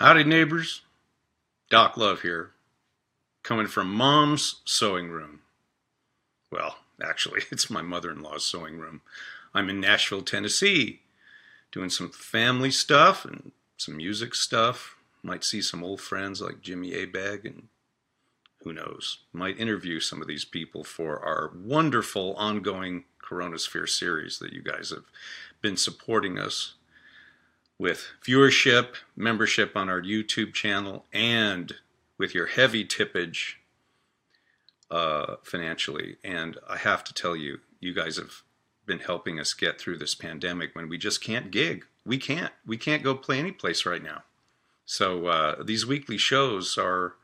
Howdy, neighbors. Doc Love here, coming from Mom's sewing room. Well, actually, it's my mother in law's sewing room. I'm in Nashville, Tennessee, doing some family stuff and some music stuff. Might see some old friends like Jimmy Abegg, and who knows, might interview some of these people for our wonderful ongoing Coronasphere series that you guys have been supporting us with viewership, membership on our YouTube channel, and with your heavy tippage uh, financially. And I have to tell you, you guys have been helping us get through this pandemic when we just can't gig. We can't. We can't go play any place right now. So uh, these weekly shows are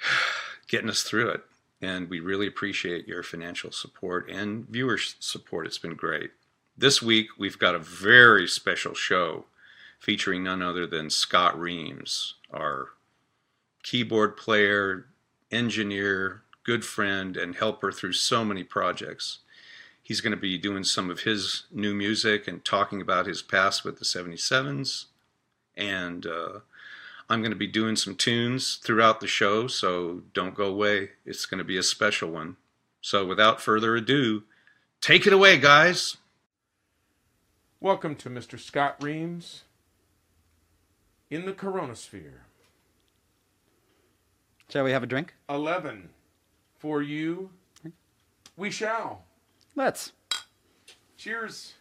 getting us through it. And we really appreciate your financial support and viewer support. It's been great. This week, we've got a very special show featuring none other than Scott Reams, our keyboard player, engineer, good friend, and helper through so many projects. He's going to be doing some of his new music and talking about his past with the 77s. And uh, I'm going to be doing some tunes throughout the show, so don't go away. It's going to be a special one. So without further ado, take it away, guys. Welcome to Mr. Scott Reams in the Coronasphere. Shall we have a drink? 11. For you, we shall. Let's. Cheers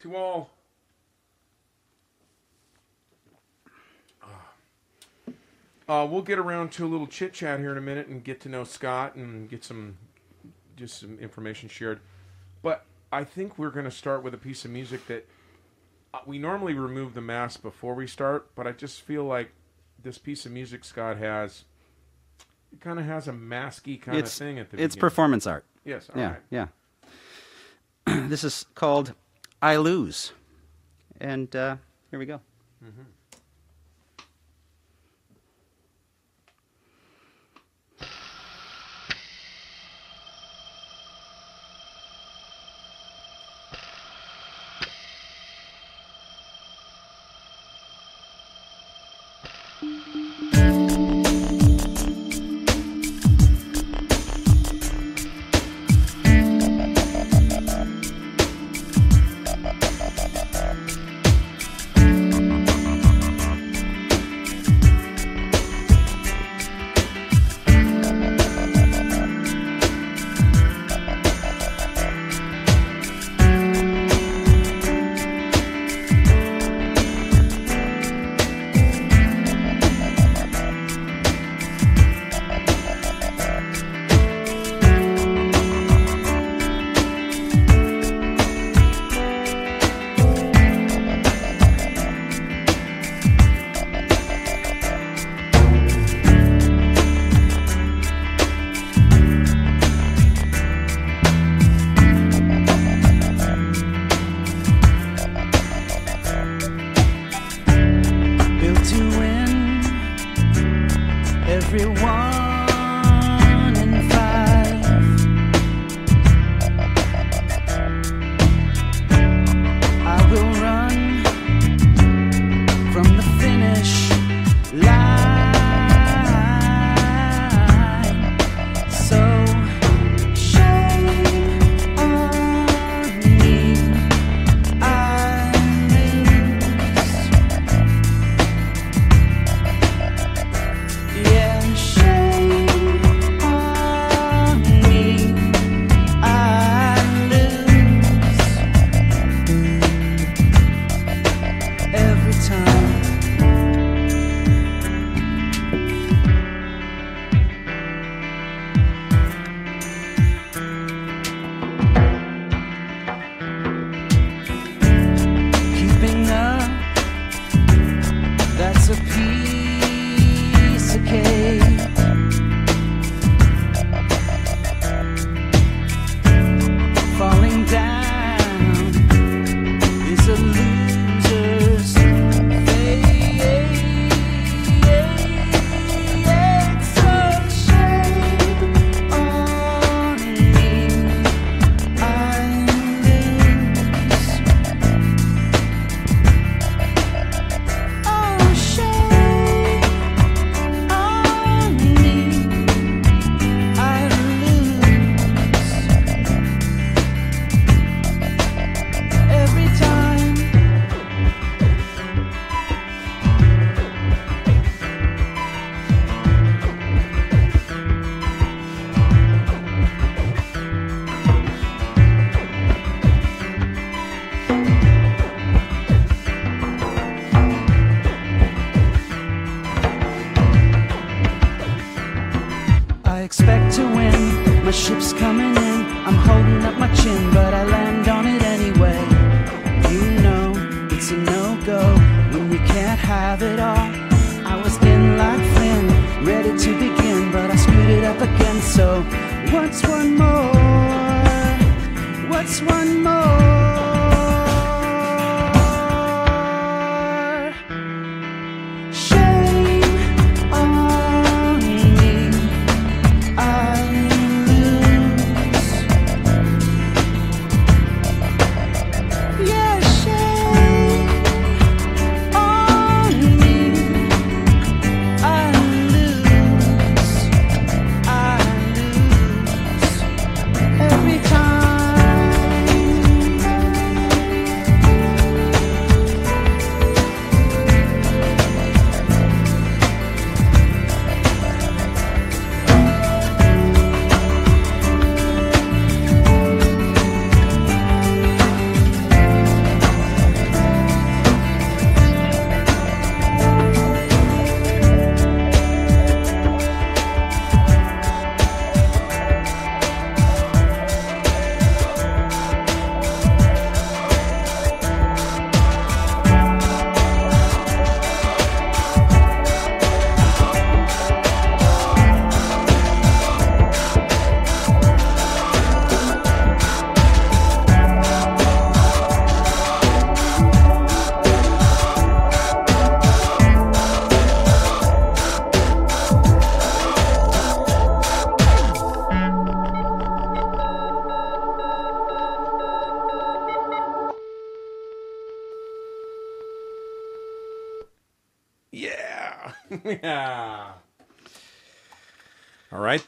to all. Uh, we'll get around to a little chit chat here in a minute and get to know Scott and get some just some information shared. But I think we're going to start with a piece of music that we normally remove the mask before we start, but I just feel like this piece of music Scott has it kind of has a masky kind It's of thing at the it's beginning. performance art. Yes, all yeah, right. yeah. this is called "I Lose," and uh, here we go. have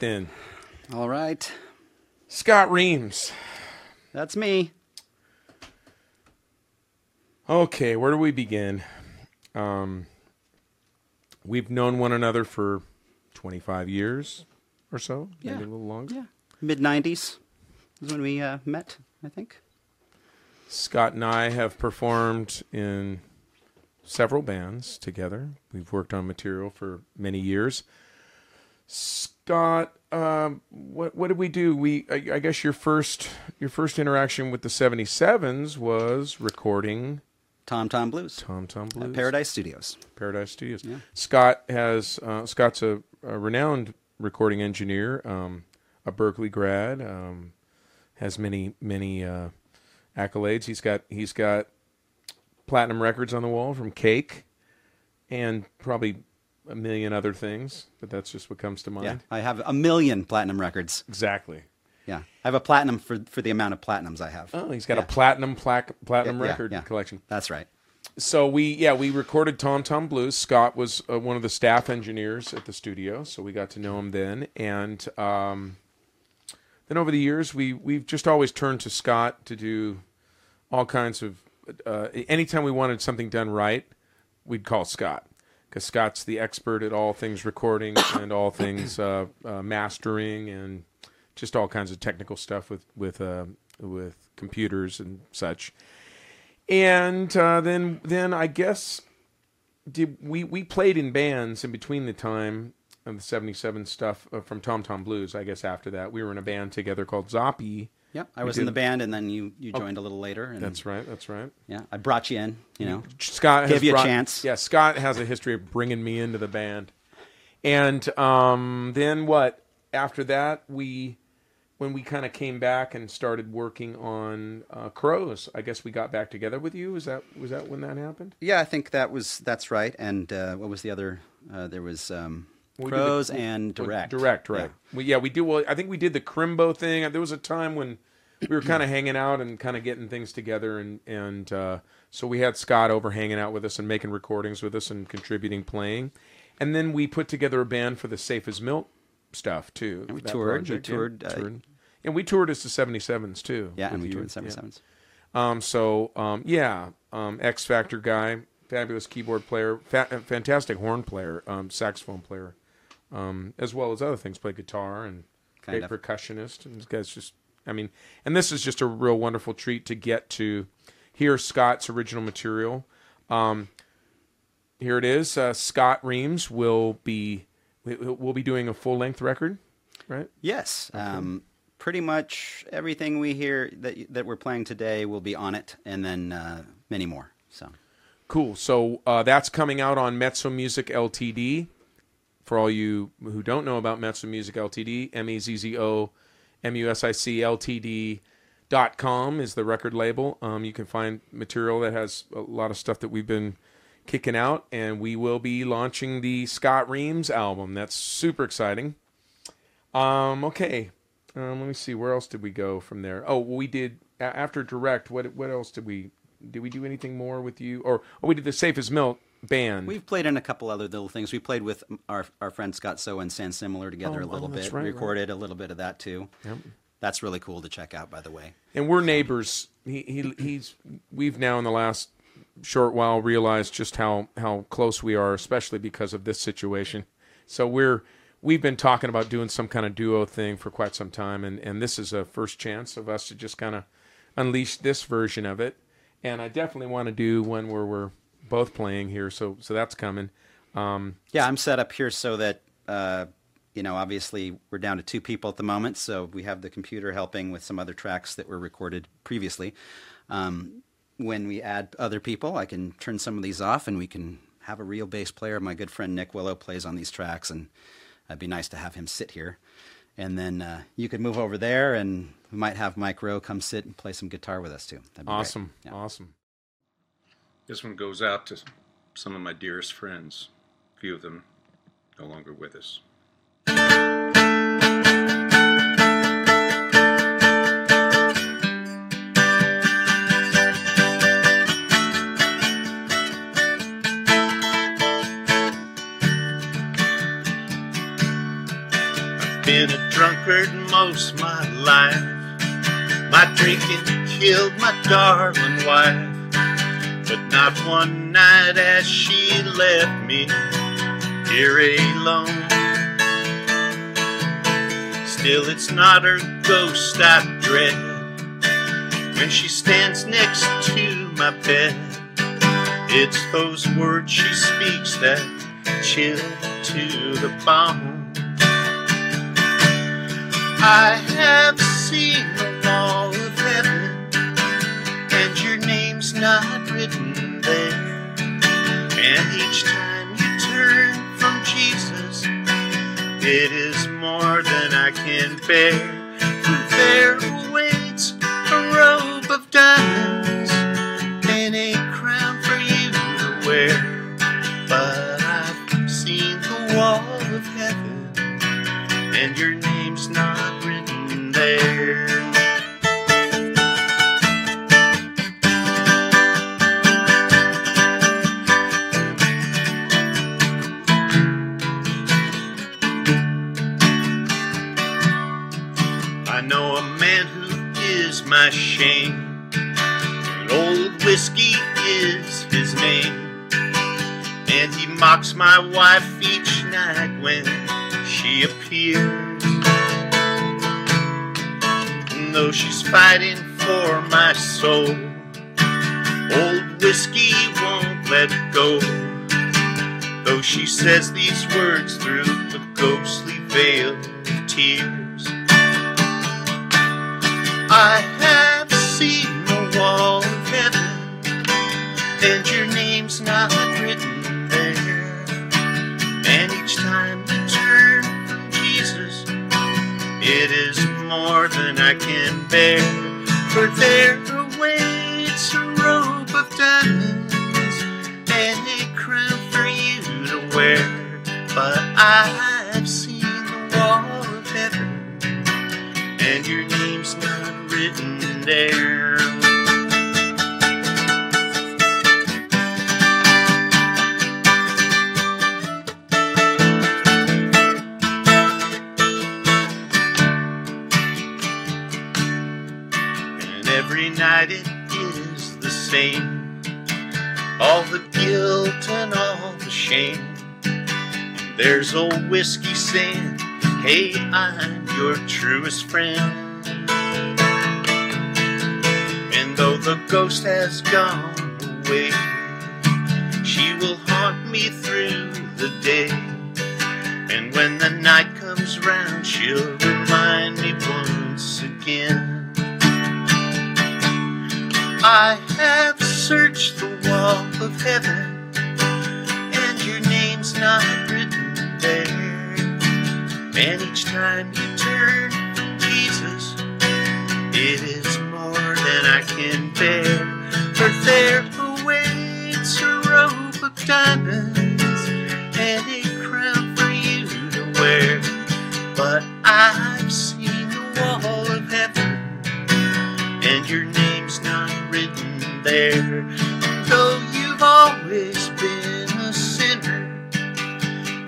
then. All right, Scott Reams. that's me. Okay, where do we begin? Um, we've known one another for 25 years or so, maybe a little longer. Yeah, mid '90s is when we uh, met. I think. Scott and I have performed in several bands together. We've worked on material for many years. Scott, um, what what did we do? We I, I guess your first your first interaction with the 77s was recording Tom Tom Blues. Tom Tom at Blues. Paradise Studios. Paradise Studios. Yeah. Scott has uh, Scott's a, a renowned recording engineer, um, a Berkeley grad, um, has many many uh, accolades. He's got he's got platinum records on the wall from Cake, and probably a million other things. But that's just what comes to mind. Yeah, I have a million platinum records. Exactly. Yeah, I have a platinum for for the amount of platinums I have. Oh, he's got Yeah. a platinum plaque, platinum Yeah, yeah, record yeah. collection. That's right. so we yeah we recorded Tom Tom Blues. Scott was uh, one of the staff engineers at the studio, so we got to know him then. And um, then over the years, we we've just always turned to Scott to do all kinds of. Uh, anytime we wanted something done right, we'd call Scott because Scott's the expert at all things recording and all things uh, uh, mastering and just all kinds of technical stuff with with uh, with computers and such and uh, then then I guess did we we played in bands in between the time of the '77 stuff uh, from Tom Tom Blues. I guess after that we were in a band together called Zoppy. Yeah, I We was in the band, and then you you joined a little later. And, That's right. That's right. yeah. I brought you in. You know, Scott Gave has you a chance. Yeah, Scott has a history of bringing me into the band, and um, then what? After that, we when we kind of came back and started working on uh, Crows. I guess we got back together with you. Was that was that when that happened? yeah, I think that was that's right. And uh, what was the other? Uh, there was um, We did the- and Direct. Direct, right? Yeah. We, yeah, we do. Well, I think we did the Crimbo thing. There was a time when we were kind of hanging out and kind of getting things together, and and uh, so we had Scott over hanging out with us and making recordings with us and contributing playing, and then we put together a band for the Safe as Milk stuff too. And we toured. We project, yeah, toured, uh, toured. and we toured as the Seventy Sevens too. Yeah, and we you, toured yeah. seventy sevens. Um, so um, yeah, um, X Factor guy, fabulous keyboard player, fa- fantastic horn player, um, saxophone player, um, as well as other things. Play guitar and Kind great of. percussionist. And this guy's just, I mean, and this is just a real wonderful treat to get to hear Scott's original material. Um, here it is. Uh, Scott Reams will be we'll be doing a full length record, right? Yes. Um, pretty much everything we hear that that we're playing today will be on it, and then uh, many more. So Cool. So uh, that's coming out on Mezzo Music Ltd. For all you who don't know about Mezzo Music Ltd, M E Z Z O M U S I C Ltd. dot com is the record label. Um, you can find material that has a lot of stuff that we've been kicking out, and we will be launching the Scott Reams album. That's super exciting. Um, okay, um, let me see. Where else did we go from there? Oh, we did after direct. What what else did we did we do anything more with you? Or oh, we did the Safe as Milk band. We've played in a couple other little things. We played with our our friend Scott So and San Similar together Oh, a little oh, bit. right, right. recorded a little bit of that too. That's really cool to check out, by the way. and we're neighbors. He, he he's we've now in the last short while realized just how how close we are, especially because of this situation. So we're we've been talking about doing some kind of duo thing for quite some time, and and this is a first chance of us to just kind of unleash this version of it. And I definitely want to do one where we're both playing here, so so that's coming. Um, Yeah, I'm set up here so that uh, you know, obviously we're down to two people at the moment, so we have the computer helping with some other tracks that were recorded previously. Um, when we add other people, I can turn some of these off, and we can have a real bass player. My good friend Nick Willow plays on these tracks, and it'd be nice to have him sit here. And then uh, you could move over there, and we might have Mike Roe come sit and play some guitar with us too. That'd be great. awesome, Yeah. awesome. This one goes out to some of my dearest friends. A few of them no longer with us. I've been a drunkard most my life. My drinking killed my darling wife. But not one night as she left me here alone. Still, it's not her ghost I dread when she stands next to my bed. It's those words she speaks that chill to the bone. I have seen wall of heaven and your name's not written there. And each time you turn from Jesus, it is more than I can bear. For there awaits a robe of diamonds and a crown for you to wear. But I've seen the wall of heaven, and your name's not she appears. And though she's fighting for my soul, old whiskey won't let go. Though she says these words through the ghostly veil of tears. I have seen the wall of heaven, and your name's not written it is more than I can bear. For there awaits a robe of diamonds and a crown for you to wear. But I've seen the wall of heaven and your name's not written there. Night it is the same. All the guilt and all the shame. There's old whiskey saying, Hey, I'm your truest friend. And though the ghost has gone away, she will haunt me through the day. And when the night comes round, she'll remind me once again. I have searched the wall of heaven, and your name's not written there. And each time you turn from Jesus, it is more than I can bear. For there awaits a robe of diamonds and a crown for you to wear. But I've seen the wall of heaven, and your written there. Though you've always been a sinner,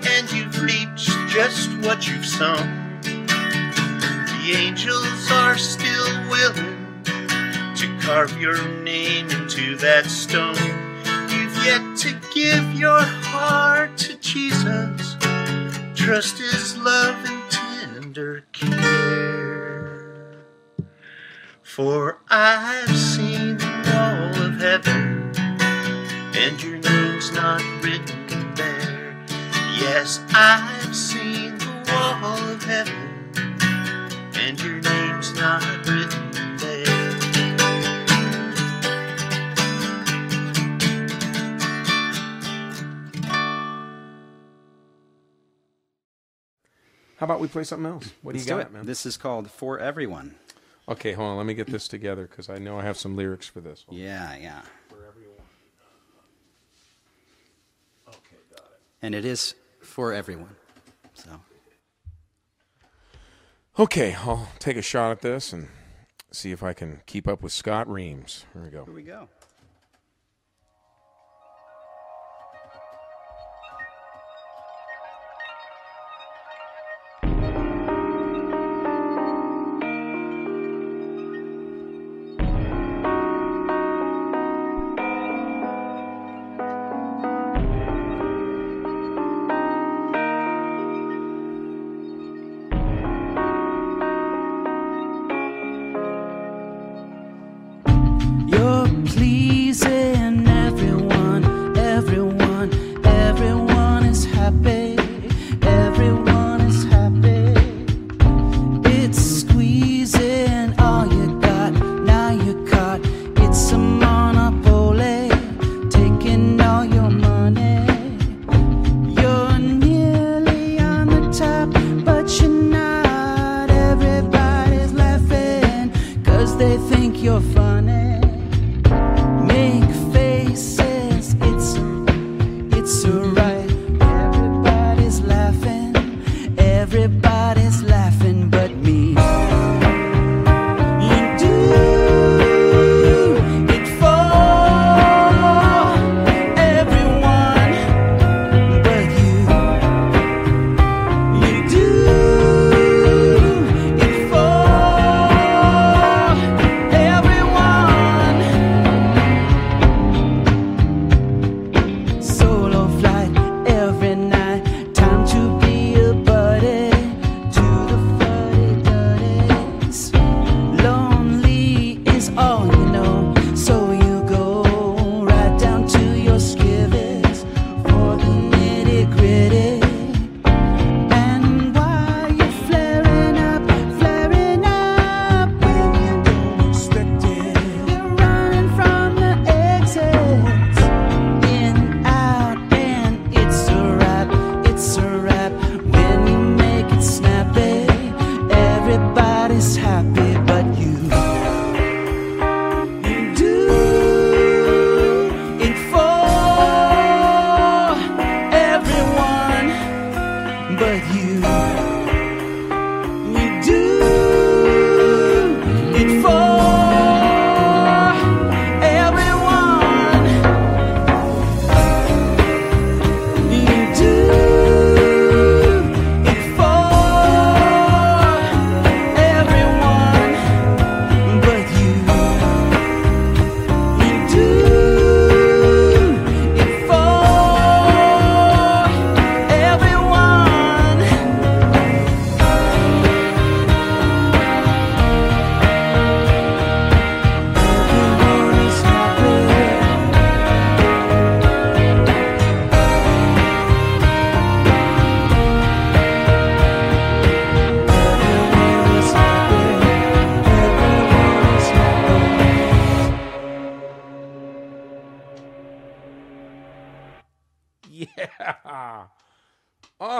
and you've reaped just what you've sown, the angels are still willing to carve your name into that stone. You've yet to give your heart to Jesus. Trust his love and tender care. For I've seen heaven, and your name's not written there. Yes, I've seen the wall of heaven, and your name's not written there. How about we play something else? What do Let's you do got, it. man? This is called For Everyone. Okay, hold on. Let me get this together because I know I have some lyrics for this. Yeah, yeah. For everyone. Okay, got it. And it is for everyone. So Okay, I'll take a shot at this and see if I can keep up with Scott Reams. Here we go. here we go.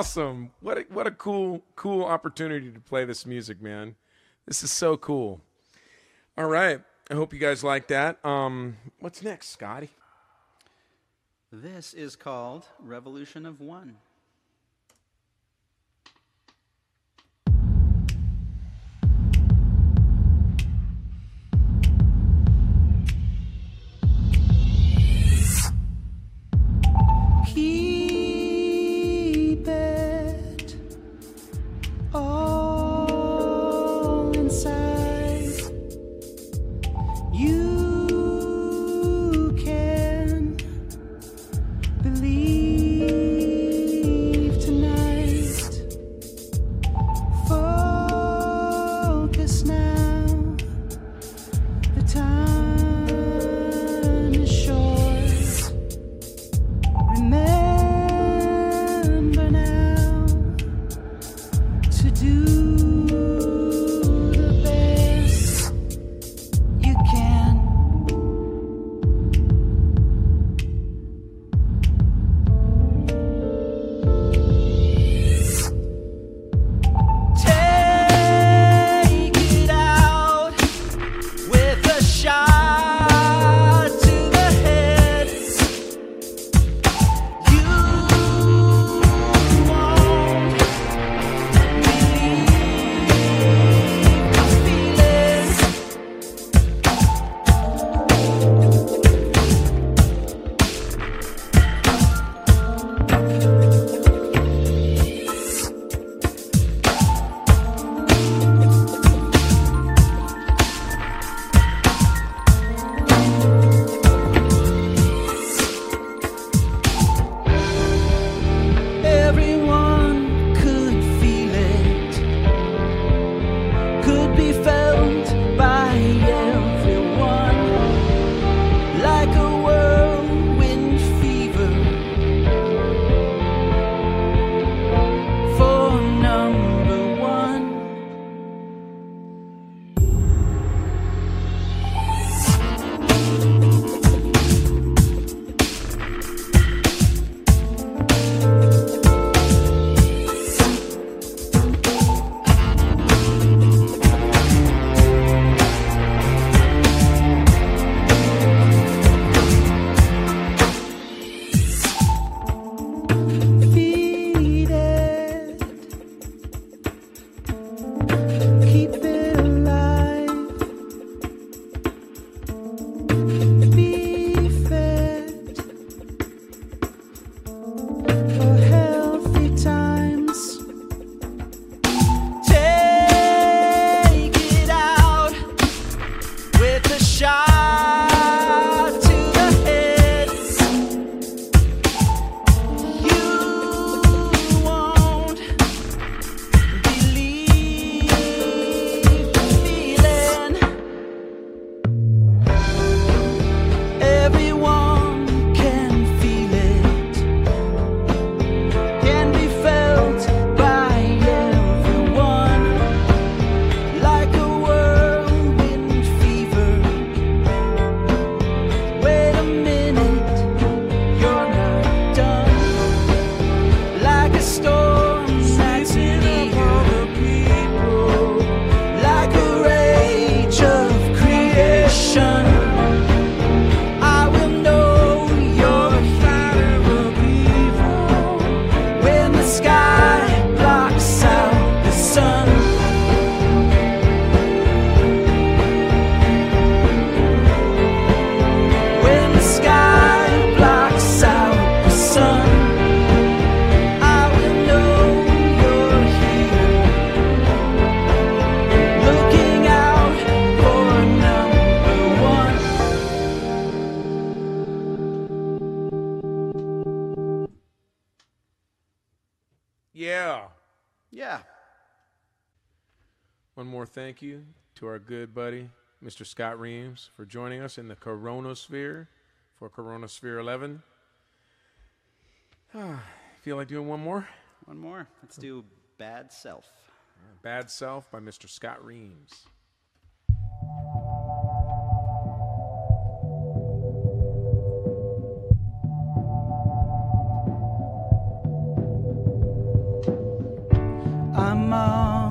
awesome. What a, what a cool cool opportunity to play this music, man. This is so cool. All right. I hope you guys like that. Um, what's next, Scotty? This is called Revolution of One. Peace. Mr. Scott Reams, for joining us in the Coronosphere for Coronosphere 11. Ah, feel like doing one more? One more. Let's do Bad Self. Bad Self by Mr. Scott Reams. I'm on.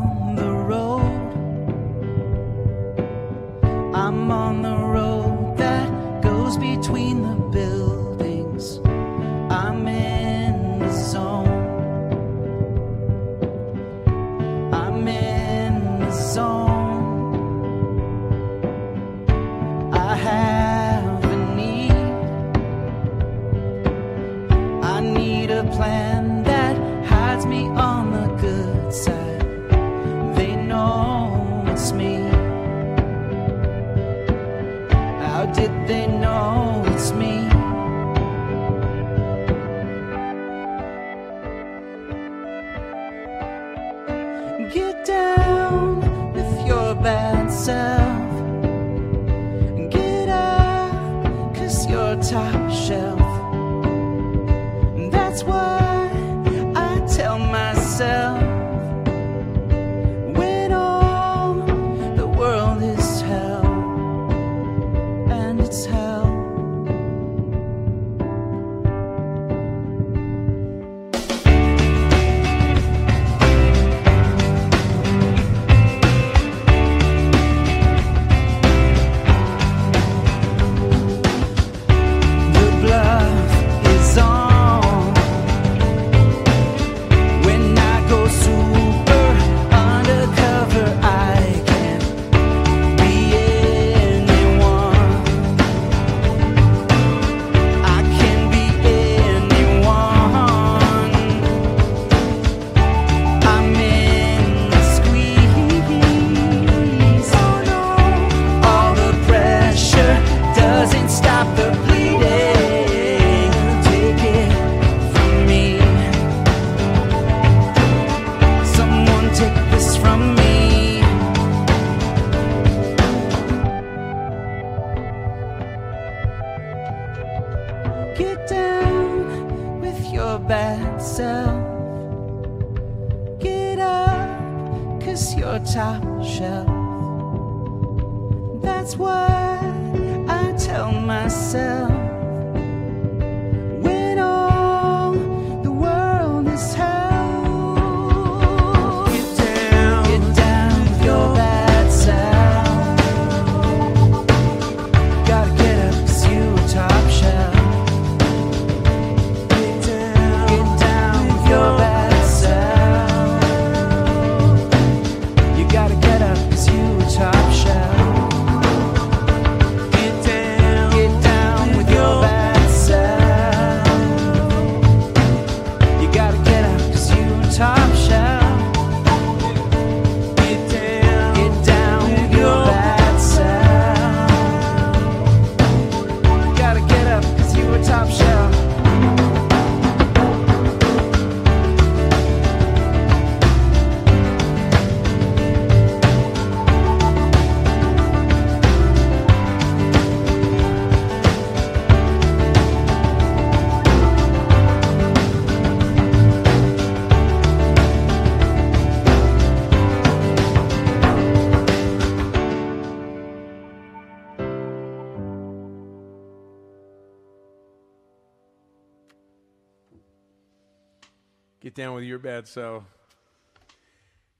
Your bad self.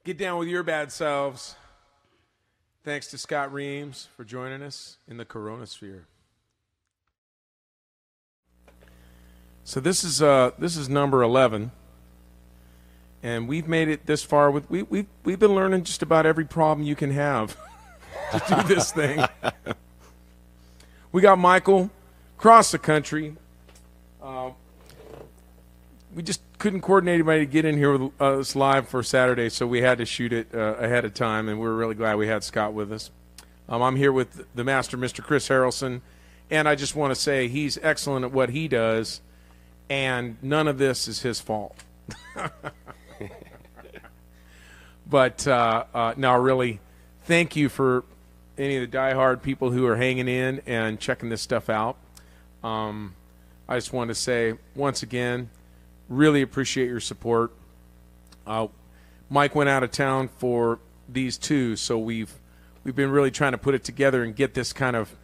Get down with your bad selves. Thanks to Scott Reams for joining us in the Corona Sphere. So this is uh this is number eleven, and we've made it this far. With we we we've been learning just about every problem you can have to do this thing. we got Michael across the country. Uh, we just couldn't coordinate anybody to get in here with us live for Saturday, so we had to shoot it uh, ahead of time, and we're really glad we had Scott with us. Um, I'm here with the master, Mr. Chris Harrelson, and I just want to say he's excellent at what he does, and none of this is his fault. but uh, uh, now, really, thank you for any of the diehard people who are hanging in and checking this stuff out. Um, I just want to say once again, really appreciate your support. Uh, Mike went out of town for these two, so we've we've been really trying to put it together and get this kind of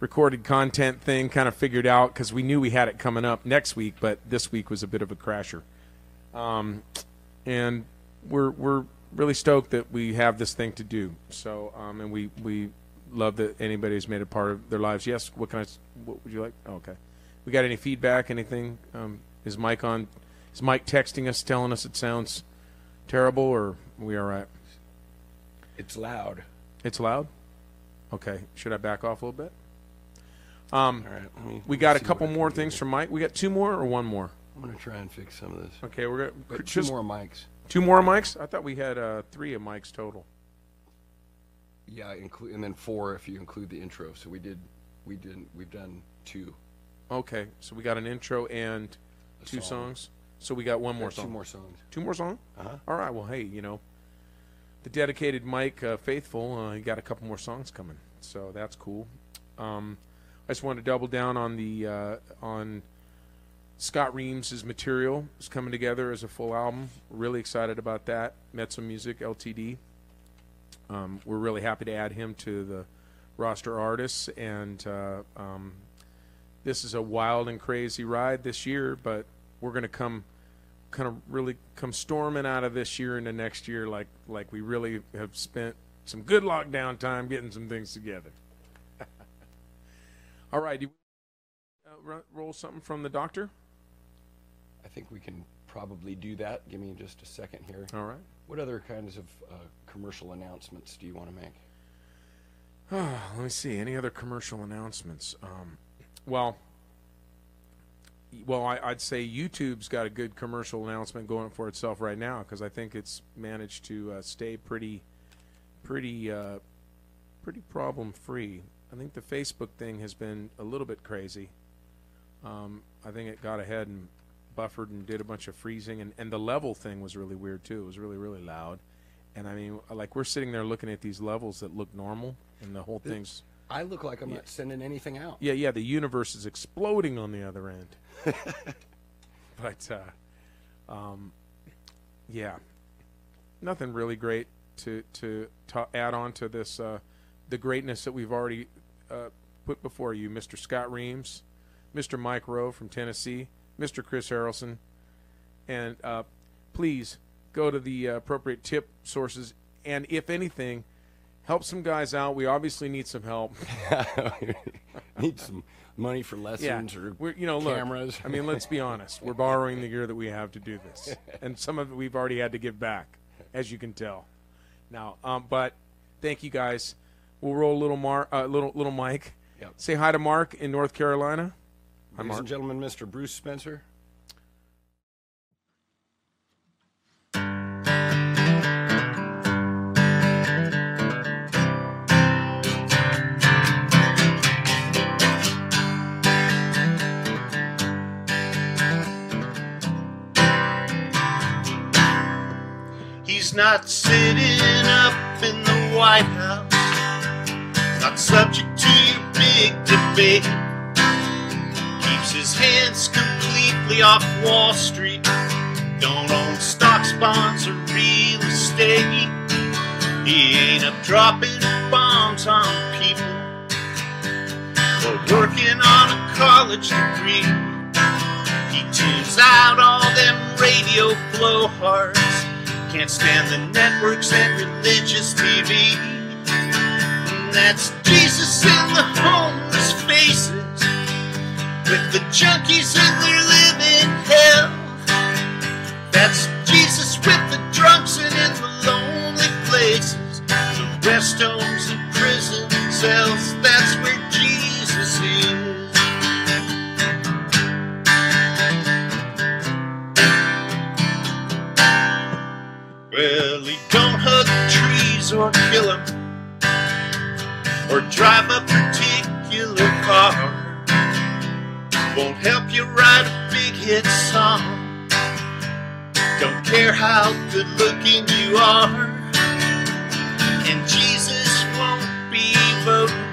recorded content thing kind of figured out because we knew we had it coming up next week, but this week was a bit of a crasher. Um, and we're we're really stoked that we have this thing to do. So, um, and we we love that anybody has made it part of their lives. Yes. What can I? What would you like? Oh, okay. We got any feedback? Anything? Um, is Mike on? Is Mike texting us, telling us it sounds terrible, or we all right? It's loud. It's loud. Okay. Should I back off a little bit? Um, All right. me- we got a couple more things from Mike. We got two more or one more. I'm gonna try and fix some of this. Okay, we're But gonna two just more mics. two more mics. I thought we had uh, three of mics total. Yeah, include and then four if you include the intro. So we did, we didn't, we've done two. Okay, so we got an intro and A two song. songs. So we got one more song. two more songs. Two more song. Uh-huh. All right. Well, hey, you know, the dedicated Mike uh, faithful, uh, he got a couple more songs coming, so that's cool. Um, I just want to double down on the uh, on Scott Reams's material is coming together as a full album. Really excited about that. Some music Ltd. Um, we're really happy to add him to the roster artists, and uh, um, this is a wild and crazy ride this year. But we're going to come kind of really come storming out of this year into next year like like we really have spent some good lockdown time getting some things together. All right, do you, uh, ro- roll something from the doctor. I think we can probably do that. Give me just a second here. All right. What other kinds of uh, commercial announcements do you want to make? Oh, Let me see. Any other commercial announcements? Um, well, well, I, I'd say YouTube's got a good commercial announcement going for itself right now because I think it's managed to uh, stay pretty, pretty, uh, pretty problem free. I think the Facebook thing has been a little bit crazy. Um, I think it got ahead and buffered and did a bunch of freezing, and, and the level thing was really weird too. It was really really loud, and I mean, like we're sitting there looking at these levels that look normal, and the whole thing's I look like I'm not sending anything out. yeah, yeah. The universe is exploding on the other end. but, uh, um, yeah, nothing really great to to ta- add on to this uh, the greatness that we've already uh, put before you, Mr. Scott Reams, Mr. Mike Roe from Tennessee, Mr. Chris Harrelson, and uh, please go to the uh, appropriate tip sources, and if anything. Help some guys out. We obviously need some help. Need some money for Yeah, lessons or we're you know look. cameras. I mean, let's be honest. We're borrowing the gear that we have to do this, and some of it we've already had to give back, as you can tell. Now, um, but thank you guys. We'll roll a little Mar, uh, little little Mike. Yep. Say hi to Mark in North Carolina. Hi, Ladies Mark. and gentlemen, Mr. Bruce Spencer. Not sitting up in the White House, not subject to your big debate. Keeps his hands completely off Wall Street, don't own stocks, bonds, or real estate. He ain't up dropping bombs on people or working on a college degree. He tunes out all them radio blowhards. Can't stand the networks and religious TV. That's Jesus in the homeless faces. With the junkies in their living hell. That's Jesus with the drunks and in the lonely places. The rest homes and prison cells. That's where or kill 'em, or drive a particular car. Won't help you write a big hit song. Don't care how good looking you are. And Jesus won't be voting.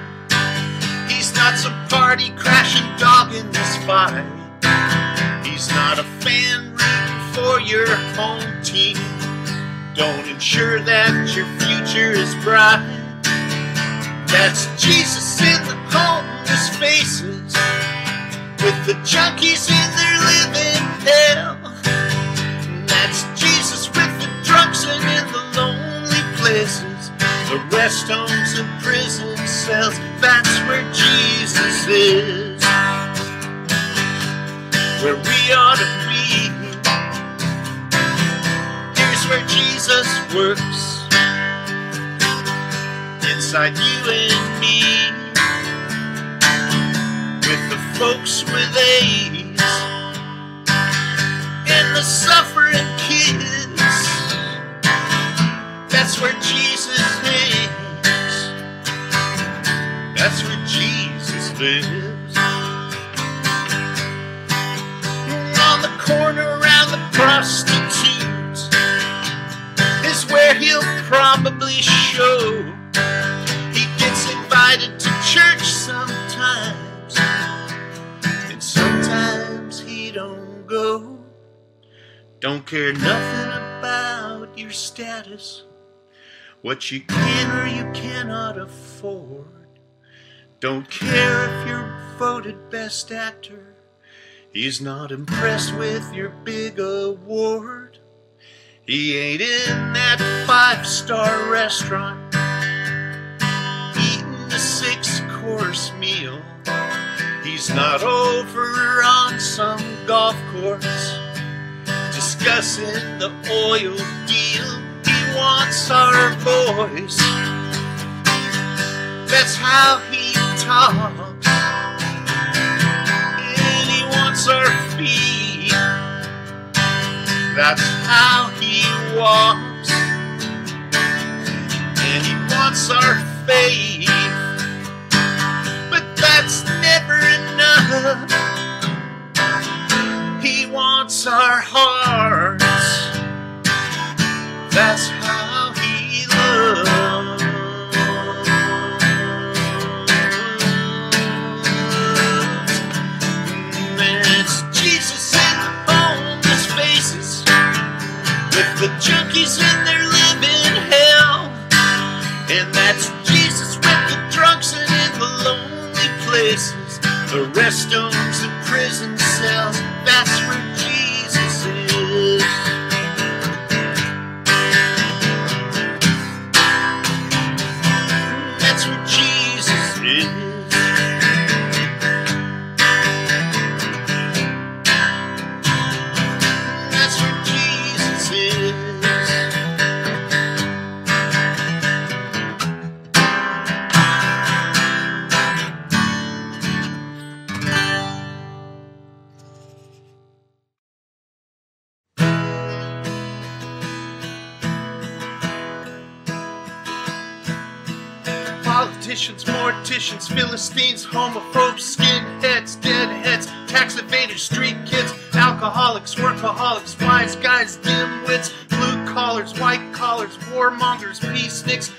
He's not some party crashing dog in this fight. He's not a fan rooting for your home team. Don't ensure that your future is bright. That's Jesus in the homeless faces, with the junkies in their living hell. That's Jesus with the drunks and in the lonely places, the rest homes and prison cells, that's where Jesus is. Where we ought to Jesus works. Inside you and me. With the folks with AIDS. And the suffering kids. That's where Jesus lives. That's where Jesus lives. On the corner around the prostitutes is where he'll probably show. He gets invited to church sometimes, and sometimes he don't go. Don't care nothing about your status, what you can or you cannot afford. Don't care if you're voted best actor. He's not impressed with your big award. He ain't in that five star restaurant eating a six course meal. He's not over on some golf course discussing the oil deal. He wants our voice. That's how he talks. And he wants our feet. That's how he walks. And he wants our faith. But that's never enough. He wants our hearts. That's junkies in their living hell. And that's Jesus with the drunks and in the lonely places, the rest homes homophobes, skinheads, deadheads, tax evaders, street kids, alcoholics, workaholics, wise guys, dimwits, blue collars, white collars, warmongers, peaceniks.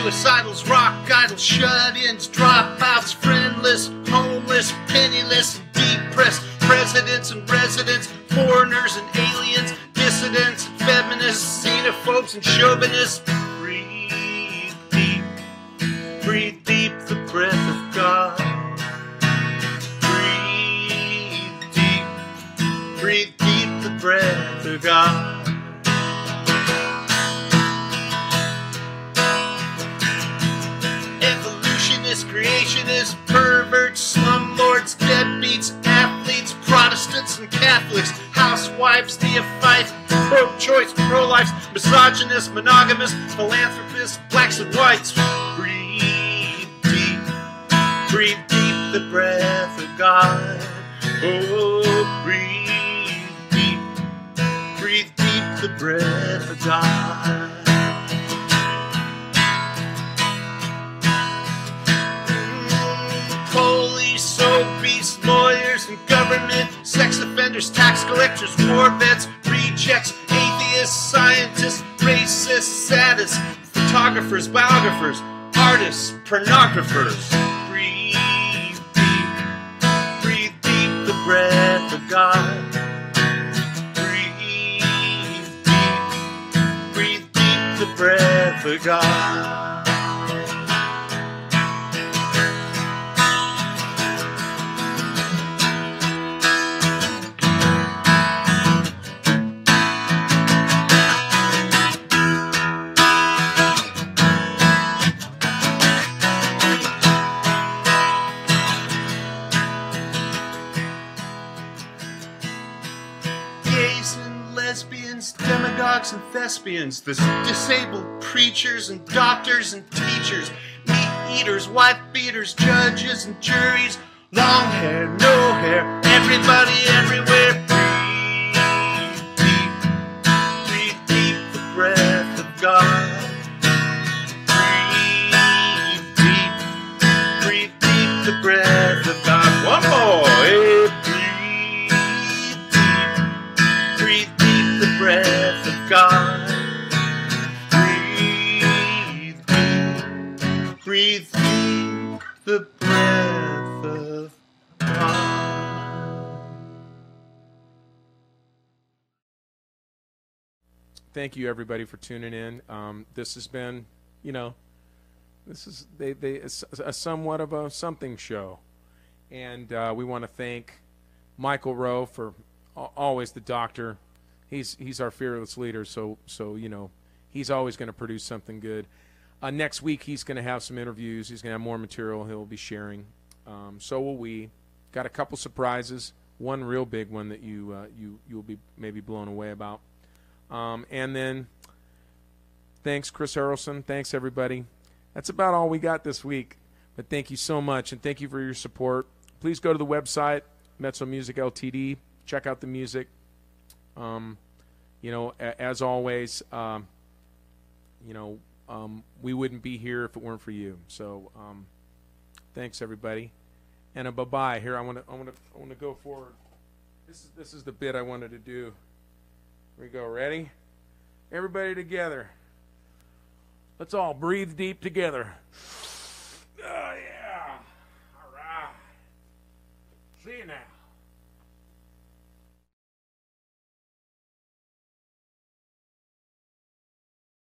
Suicidals, rock idols, shut-ins, dropouts, friendless, homeless, penniless, depressed. Presidents and residents, foreigners and aliens, dissidents feminists, xenophobes and chauvinists. Breathe deep, breathe deep the breath of God. Breathe deep, breathe deep the breath of God. Creationists, perverts, slumlords, deadbeats, athletes, Protestants and Catholics, housewives, neophytes, pro-choice, pro-life, misogynists, monogamists, philanthropists, blacks and whites. Breathe deep, breathe deep the breath of God. Oh, breathe deep, breathe deep the breath of God. Government, sex offenders, tax collectors, war vets, rejects, atheists, scientists, racists, sadists, photographers, biographers, artists, pornographers. Breathe deep, breathe deep the breath of God. Breathe deep, breathe deep the breath of God. And thespians, the disabled preachers and doctors and teachers, meat eaters, wife beaters, judges and juries, long hair, no hair, everybody everywhere. Thank you, everybody, for tuning in. Um, this has been, you know, this is they they a somewhat of a something show, and uh, we want to thank Michael Roe for always the doctor. He's he's our fearless leader, so so you know he's always going to produce something good. Uh, next week he's going to have some interviews. He's going to have more material he'll be sharing. Um, so will we. Got a couple surprises. One real big one that you uh, you you'll be maybe blown away about. Um, and then thanks, Chris Harrelson. Thanks, everybody. That's about all we got this week. But thank you so much, and thank you for your support. Please go to the website, Mezzo Music Ltd. Check out the music. Um, you know, a- as always, um, you know, um, we wouldn't be here if it weren't for you. So, um, thanks, everybody, and a bye bye. Here, I want to, I want to, I want to go forward. This is this is the bit I wanted to do. Here we go. Ready? Everybody together. Let's all breathe deep together. Oh, yeah. All right. See you now.